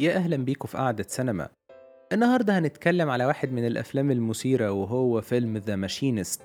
يا أهلا بيكم في قعدة سينما. النهاردة هنتكلم على واحد من الأفلام المثيرة وهو فيلم The Machinist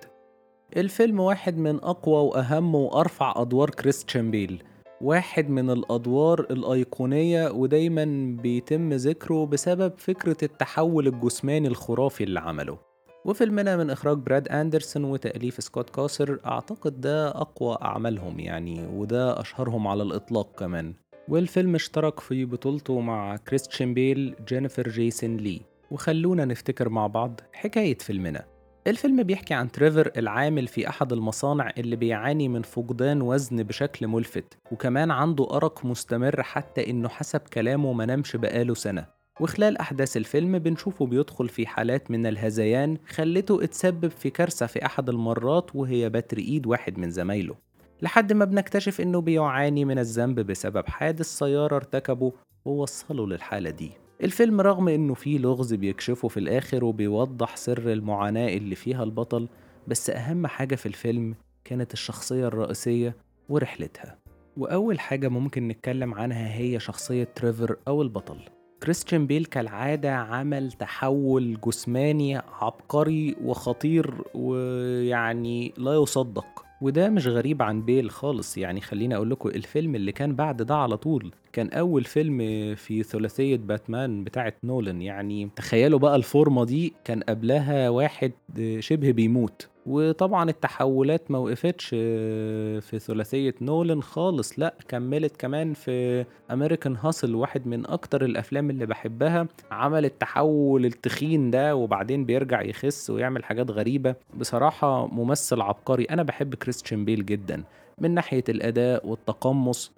الفيلم واحد من أقوى وأهم وأرفع أدوار كريستيان بيل. واحد من الأدوار الأيقونية ودايما بيتم ذكره بسبب فكرة التحول الجسماني الخرافي اللي عمله. وفيلمنا من إخراج براد أندرسون وتأليف سكوت كوسار أعتقد ده أقوى أعمالهم يعني وده أشهرهم على الإطلاق كمان. والفيلم اشترك في بطولته مع كريستيان بيل جينيفر جيسون لي. وخلونا نفتكر مع بعض حكاية فيلمنا. الفيلم بيحكي عن تريفر العامل في أحد المصانع اللي بيعاني من فقدان وزن بشكل ملفت وكمان عنده أرق مستمر حتى إنه حسب كلامه ما نامش بقاله سنة. وخلال أحداث الفيلم بنشوفه بيدخل في حالات من الهذيان خلته اتسبب في كارثة في أحد المرات وهي بتر إيد واحد من زمايله. لحد ما بنكتشف إنه بيعاني من الذنب بسبب حادث سيارة ارتكبه ووصله للحالة دي. الفيلم رغم إنه فيه لغز بيكشفه في الآخر وبيوضح سر المعاناة اللي فيها البطل بس أهم حاجة في الفيلم كانت الشخصية الرئيسية ورحلتها. وأول حاجة ممكن نتكلم عنها هي شخصية تريفر أو البطل. كريستيان بيل كالعادة عمل تحول جسماني عبقري وخطير ويعني لا يصدق. وده مش غريب عن بيل خالص. يعني خليني أقول لكم الفيلم اللي كان بعد ده على طول كان أول فيلم في ثلاثية باتمان بتاعت نولان. يعني تخيلوا بقى الفورمة دي كان قبلها واحد شبه بيموت. وطبعا التحولات ما وقفتش في ثلاثية نولان خالص لا كملت كمان في امريكان هاسل واحد من أكتر الأفلام اللي بحبها. عمل التحول التخين ده وبعدين بيرجع يخس ويعمل حاجات غريبة. بصراحة ممثل عبقري. أنا بحب كريستيان بيل جدا من ناحية الأداء والتقمص.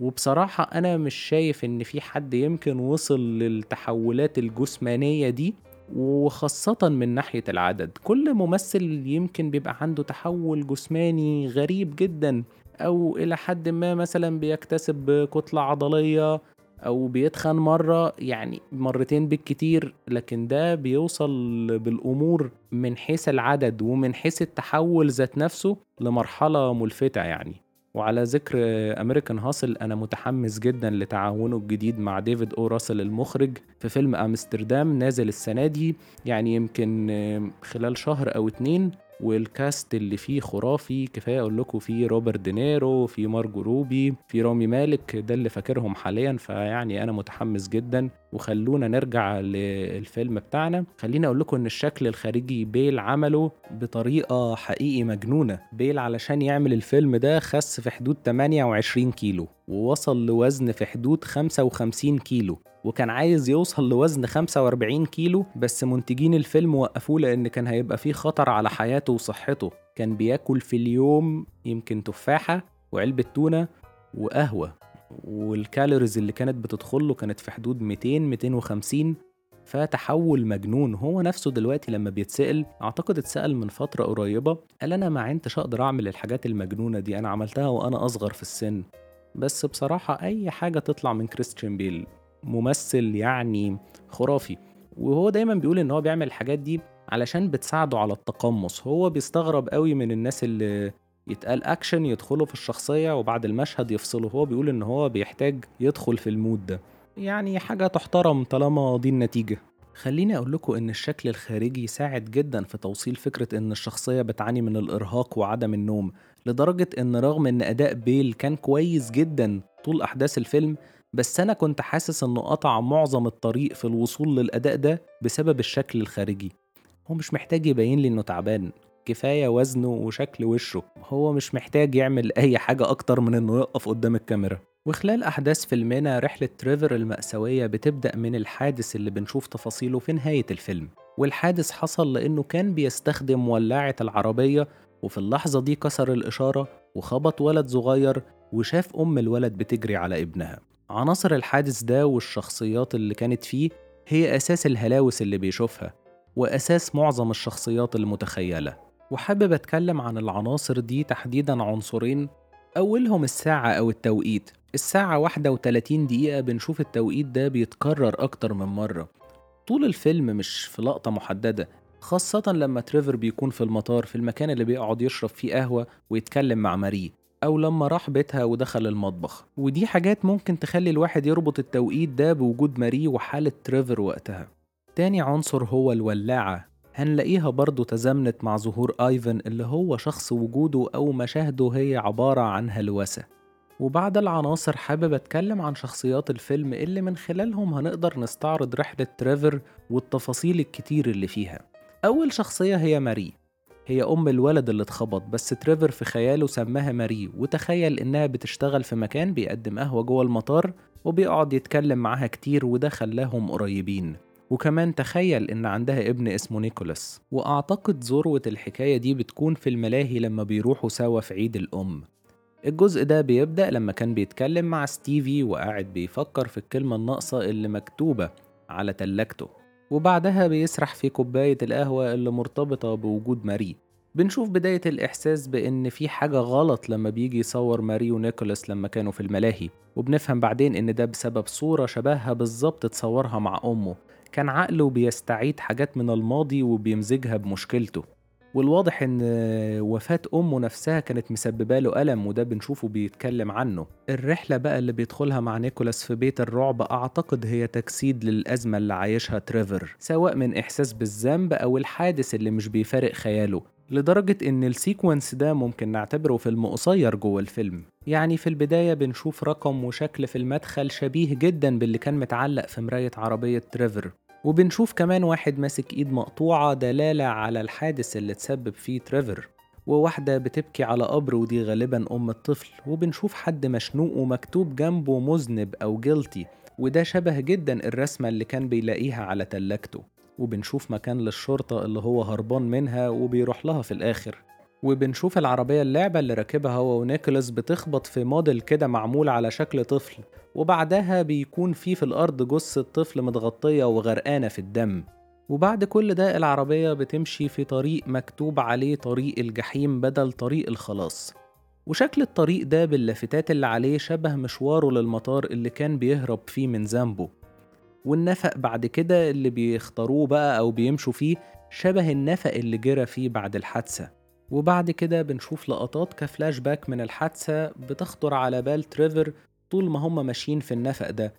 وبصراحة أنا مش شايف إن في حد يمكن وصل للتحولات الجسمانية دي. وخاصة من ناحية العدد. كل ممثل يمكن بيبقى عنده تحول جسماني غريب جدا أو إلى حد ما مثلا بيكتسب كتلة عضلية أو بيتخن مرة يعني مرتين بالكتير. لكن ده بيوصل بالأمور من حيث العدد ومن حيث التحول ذات نفسه لمرحلة ملفتة يعني. وعلى ذكر American Hustle أنا متحمس جدا لتعاونه الجديد مع ديفيد أو راسل المخرج في فيلم أمستردام نازل السنة دي يعني يمكن خلال شهر أو اتنين وال cast اللي فيه خرافي كفاية أقول لكم في روبرت دينيرو في مارجو روبي في رامي مالك ده اللي فاكرهم حاليا فيعني أنا متحمس جدا وخلونا نرجع للفيلم بتاعنا. خليني أقول لكم إن الشكل الخارجي بيل عمله بطريقة حقيقي مجنونة. بيل علشان يعمل الفيلم ده خس في حدود 28 كيلو ووصل لوزن في حدود 55 كيلو وكان عايز يوصل لوزن 45 كيلو بس منتجين الفيلم وقفوه لأن كان هيبقى فيه خطر على حياته وصحته. كان بياكل في اليوم يمكن تفاحة وعلبة تونة وقهوة. والكالوريز اللي كانت بتدخله كانت في حدود 200 250 فتحول مجنون. هو نفسه دلوقتي لما بيتسأل أعتقد اتسأل من فترة قريبة قال أنا ما عندش أقدر أعمل الحاجات المجنونة دي أنا عملتها وأنا أصغر في السن. بس بصراحة أي حاجة تطلع من كريستيان بيل ممثل يعني خرافي. وهو دايما بيقول إن هو بيعمل الحاجات دي علشان بتساعده على التقمص. هو بيستغرب قوي من الناس اللي يتقال اكشن يدخلوا في الشخصية وبعد المشهد يفصلوا هو بيقول إن هو بيحتاج يدخل في ال mood ده. يعني حاجة تحترم طالما دي النتيجة. خليني أقول لكم إن الشكل الخارجي ساعد جدا في توصيل فكرة إن الشخصية بتعاني من الإرهاق وعدم النوم لدرجة إن رغم إن أداء بيل كان كويس جدا طول أحداث الفيلم بس أنا كنت حاسس إنه قطع معظم الطريق في الوصول للأداء ده بسبب الشكل الخارجي. هو مش محتاج يبين لي إنه تعبان. كفاية وزنه وشكل وشه. هو مش محتاج يعمل أي حاجة أكتر من إنه يقف قدام الكاميرا. وخلال أحداث فيلمنا رحلة تريفر المأساوية بتبدأ من الحادث اللي بنشوف تفاصيله في نهاية الفيلم. والحادث حصل لأنه كان بيستخدم ولاعة العربية وفي اللحظة دي كسر الإشارة وخبط ولد صغير وشاف أم الولد بتجري على ابنها. عناصر الحادث ده والشخصيات اللي كانت فيه هي أساس الهلاوس اللي بيشوفها وأساس معظم الشخصيات المتخيلة. وحابب أتكلم عن العناصر دي تحديدا عنصرين أولهم الساعة أو التوقيت. الساعة واحدة وتلاتين دقيقة بنشوف التوقيت ده بيتكرر أكتر من مرة. طول الفيلم مش في لقطة محددة خاصة لما تريفر بيكون في المطار في المكان اللي بيقعد يشرب فيه قهوة ويتكلم مع ماري أو لما راح بيتها ودخل المطبخ. ودي حاجات ممكن تخلي الواحد يربط التوقيت ده بوجود ماري وحالة تريفر وقتها. تاني عنصر هو الولاعة. هنلاقيها برضه تزامنت مع ظهور آيفن اللي هو شخص وجوده أو مشاهده هي عبارة عن هلوسة. وبعد العناصر حابب أتكلم عن شخصيات الفيلم اللي من خلالهم هنقدر نستعرض رحلة تريفر والتفاصيل الكتير اللي فيها. أول شخصية هي ماري. هي أم الولد اللي اتخبط بس تريفر في خياله سماها ماري وتخيل إنها بتشتغل في مكان بيقدم قهوة جوه المطار وبيقعد يتكلم معاها كتير وده خلاهم قريبين. وكمان تخيل إن عندها ابن اسمه نيكولاس. وأعتقد ذروة الحكاية دي بتكون في الملاهي لما بيروحوا سوا في عيد الأم. الجزء ده بيبدأ لما كان بيتكلم مع ستيفي وقاعد بيفكر في الكلمة الناقصة اللي مكتوبة على تلاجته. وبعدها بيسرح في كوباية القهوة اللي مرتبطة بوجود ماري. بنشوف بداية الإحساس بإن في حاجة غلط لما بيجي يصور ماري ونيكولاس لما كانوا في الملاهي. وبنفهم بعدين إن ده بسبب صورة شبهها بالظبط تصورها مع أمه. كان عقله بيستعيد حاجات من الماضي وبيمزجها بمشكلته. والواضح إن وفاة أمه نفسها كانت مسببة له ألم وده بنشوفه بيتكلم عنه. الرحلة بقى اللي بيدخلها مع نيكولاس في بيت الرعب أعتقد هي تجسيد للأزمة اللي عايشها تريفر سواء من إحساس بالذنب أو الحادث اللي مش بيفارق خياله. لدرجة إن ال sequence ده ممكن نعتبره فيلم قصير جوه الفيلم. يعني في البداية بنشوف رقم وشكل في المدخل شبيه جدا باللي كان متعلق في مراية عربية تريفر. وبنشوف كمان واحد ماسك إيد مقطوعة دلالة على الحادث اللي تسبب فيه تريفر وواحدة بتبكي على قبر ودي غالبا أم الطفل. وبنشوف حد مشنوق ومكتوب جنبه مذنب أو guilty وده شبه جدا الرسمة اللي كان بيلاقيها على تلاجته. وبنشوف مكان للشرطة اللي هو هربان منها وبيروح لها في الآخر. وبنشوف العربية اللعبة اللي راكبها هو ونيكولاس بتخبط في موديل كده معمول على شكل طفل وبعدها بيكون في في الأرض جثة طفل متغطية وغرقانة في الدم. وبعد كل ده العربية بتمشي في طريق مكتوب عليه طريق الجحيم بدل طريق الخلاص. وشكل الطريق ده باللافتات اللي عليه شبه مشواره للمطار اللي كان بيهرب فيه من ذنبه. والنفق بعد كده اللي بيختاروه بقى أو بيمشوا فيه شبه النفق اللي جرى فيه بعد الحادثة. وبعد كده بنشوف لقطات كفلاش باك من الحادثة بتخطر على بال تريفر طول ما هم ماشيين في النفق ده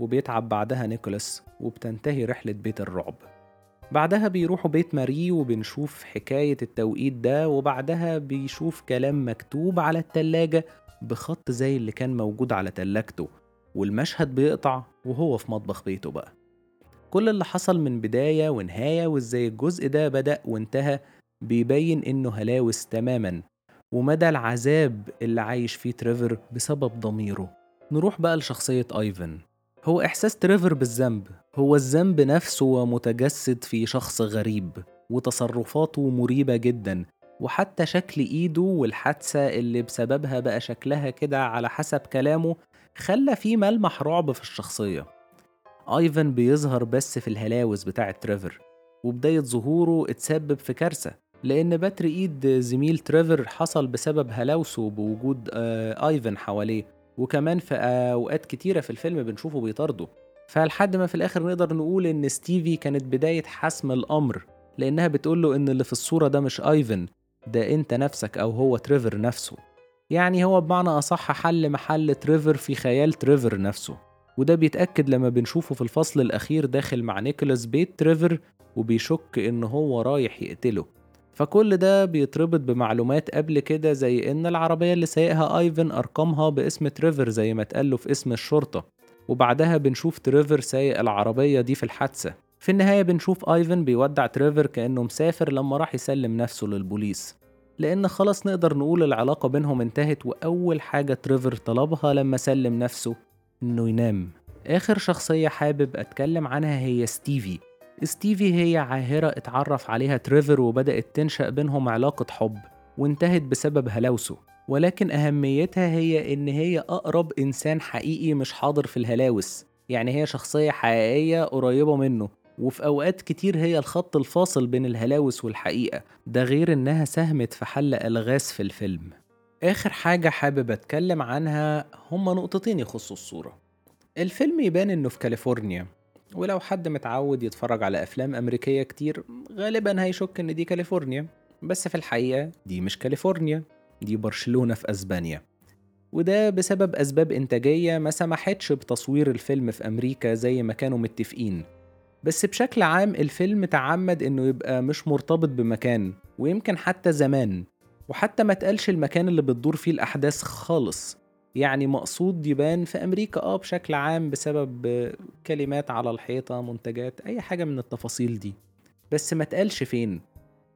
وبيتعب بعدها نيكولاس وبتنتهي رحلة بيت الرعب. بعدها بيروحوا بيت ماري وبنشوف حكاية التوقيت ده وبعدها بيشوف كلام مكتوب على التلاجة بخط زي اللي كان موجود على تلاجته والمشهد بيقطع وهو في مطبخ بيته بقى. كل اللي حصل من بداية ونهاية وإزاي الجزء ده بدأ وانتهى بيبين إنه هلاوس تماما ومدى العذاب اللي عايش فيه تريفر بسبب ضميره. نروح بقى لشخصية آيفن. هو إحساس تريفر بالذنب. هو الذنب نفسه متجسد في شخص غريب وتصرفاته مريبة جدا وحتى شكل إيده والحادثة اللي بسببها بقى شكلها كده على حسب كلامه خلى فيه ملمح رعب في الشخصية. آيفن بيظهر بس في الهلاوس بتاعة تريفر وبداية ظهوره اتسبب في كارثة. لأن بتر إيد زميل تريفر حصل بسبب هلاوسه بوجود آه آيفن حواليه. وكمان في أوقات كتيرة في الفيلم بنشوفه بيطارده. فلحد ما في الآخر نقدر نقول إن ستيفي كانت بداية حسم الأمر لأنها بتقوله إن اللي في الصورة ده مش آيفن ده أنت نفسك أو هو تريفر نفسه. يعني هو بمعنى أصح حل محل تريفر في خيال تريفر نفسه. وده بيتأكد لما بنشوفه في الفصل الأخير داخل مع نيكولاس بيت تريفر وبيشك إن هو رايح يقتله. فكل ده بيتربط بمعلومات قبل كده زي إن العربية اللي سايقها آيفن أرقامها باسم تريفر زي ما اتقاله في قسم الشرطة. وبعدها بنشوف تريفر سايق العربية دي في الحادثة. في النهاية بنشوف آيفن بيودع تريفر كأنه مسافر لما راح يسلم نفسه للبوليس. لأن خلاص نقدر نقول العلاقة بينهم انتهت وأول حاجة تريفر طلبها لما سلم نفسه إنه ينام. آخر شخصية حابب أتكلم عنها هي ستيفي. ستيفي هي عاهرة اتعرف عليها تريفر وبدأت تنشأ بينهم علاقة حب وانتهت بسبب هلاوسه. ولكن أهميتها هي إن هي أقرب إنسان حقيقي مش حاضر في الهلاوس. يعني هي شخصية حقيقية قريبة منه وفي أوقات كتير هي الخط الفاصل بين الهلاوس والحقيقة. ده غير إنها ساهمت في حل ألغاز في الفيلم. آخر حاجة حابب أتكلم عنها هما نقطتين يخصوا الصورة. الفيلم يبان إنه في كاليفورنيا. ولو حد متعود يتفرج على أفلام أمريكية كتير غالبا هيشك إن دي كاليفورنيا. بس في الحقيقة دي مش كاليفورنيا دي برشلونة في أسبانيا. وده بسبب أسباب إنتاجية ما سمحتش بتصوير الفيلم في أمريكا زي ما كانوا متفقين. بس بشكل عام الفيلم تعمد إنه يبقى مش مرتبط بمكان ويمكن حتى زمان. وحتى ما تقالش المكان اللي بتدور فيه الأحداث خالص. يعني مقصود يبان في أمريكا آه بشكل عام بسبب كلمات على الحيطة منتجات أي حاجة من التفاصيل دي. بس ما تقالش فين.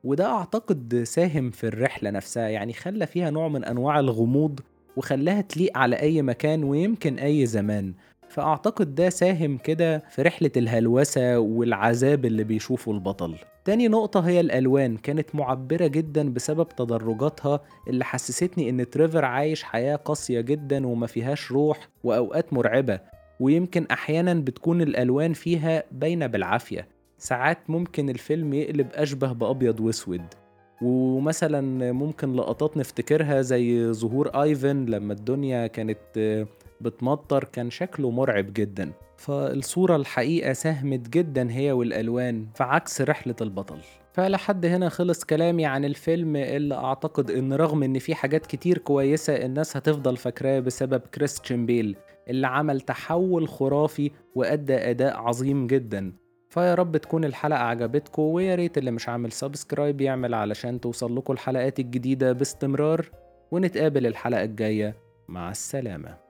وده أعتقد ساهم في الرحلة نفسها يعني خلى فيها نوع من أنواع الغموض وخلاها تليق على أي مكان ويمكن أي زمان. فأعتقد ده ساهم كده في رحلة الهلوسة والعذاب اللي بيشوفه البطل. تاني نقطة هي الألوان كانت معبرة جدا بسبب تدرجاتها اللي حسستني إن تريفر عايش حياة قاسية جدا وما فيهاش روح وأوقات مرعبة ويمكن أحيانا بتكون الألوان فيها باينة بالعافية. ساعات ممكن الفيلم يقلب أشبه بأبيض وأسود. ومثلا ممكن لقطات نفتكرها زي ظهور آيفن لما الدنيا كانت بتمطر كان شكله مرعب جدا. فالصورة الحقيقة ساهمت جدا هي والألوان في عكس رحلة البطل. فلحد هنا خلص كلامي عن الفيلم اللي أعتقد إن رغم إن في حاجات كتير كويسة الناس هتفضل فاكراه بسبب كريستيان بيل اللي عمل تحول خرافي وأدى أداء عظيم جدا. فيا رب تكون الحلقة عجبتكم ويا ريت اللي مش عامل subscribe يعمل علشان توصل لكم الحلقات الجديدة باستمرار. ونتقابل الحلقة الجاية. مع السلامة.